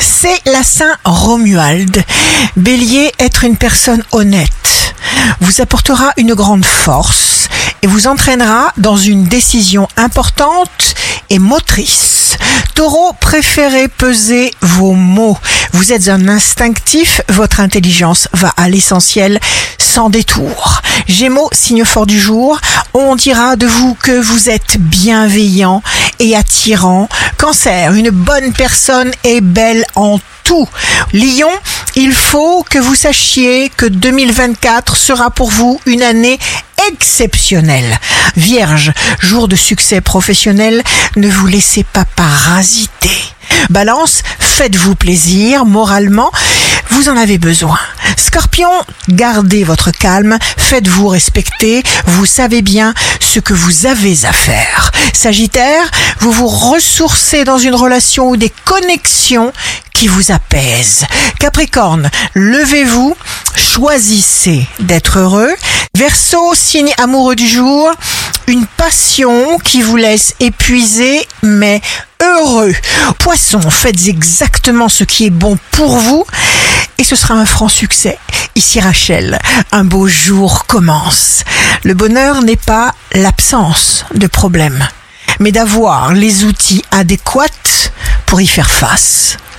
c'est la Saint Romuald. Bélier, être une personne honnête vous apportera une grande force et vous entraînera dans une décision importante et motrice. Taureau, préférez peser vos mots. Vous êtes un instinctif, votre intelligence va à l'essentiel sans détour. Gémeaux, signe fort du jour, on dira de vous que vous êtes bienveillant et attirant. Cancer, une bonne personne est belle en tout. Lion, il faut que vous sachiez que 2024 sera pour vous une année exceptionnelle. Vierge, jour de succès professionnel, ne vous laissez pas parasiter. Balance, faites-vous plaisir moralement, vous en avez besoin. Scorpion, gardez votre calme, faites-vous respecter, vous savez bien ce que vous avez à faire. Sagittaire, vous vous ressourcez dans une relation ou des connexions qui vous apaisent. Capricorne, levez-vous, choisissez d'être heureux. Verseau, signe amoureux du jour, une passion qui vous laisse épuisé mais heureux. Poisson, faites exactement ce qui est bon pour vous et ce sera un franc succès. Ici Rachel, un beau jour commence. Le bonheur n'est pas l'absence de problèmes, mais d'avoir les outils adéquats pour y faire face.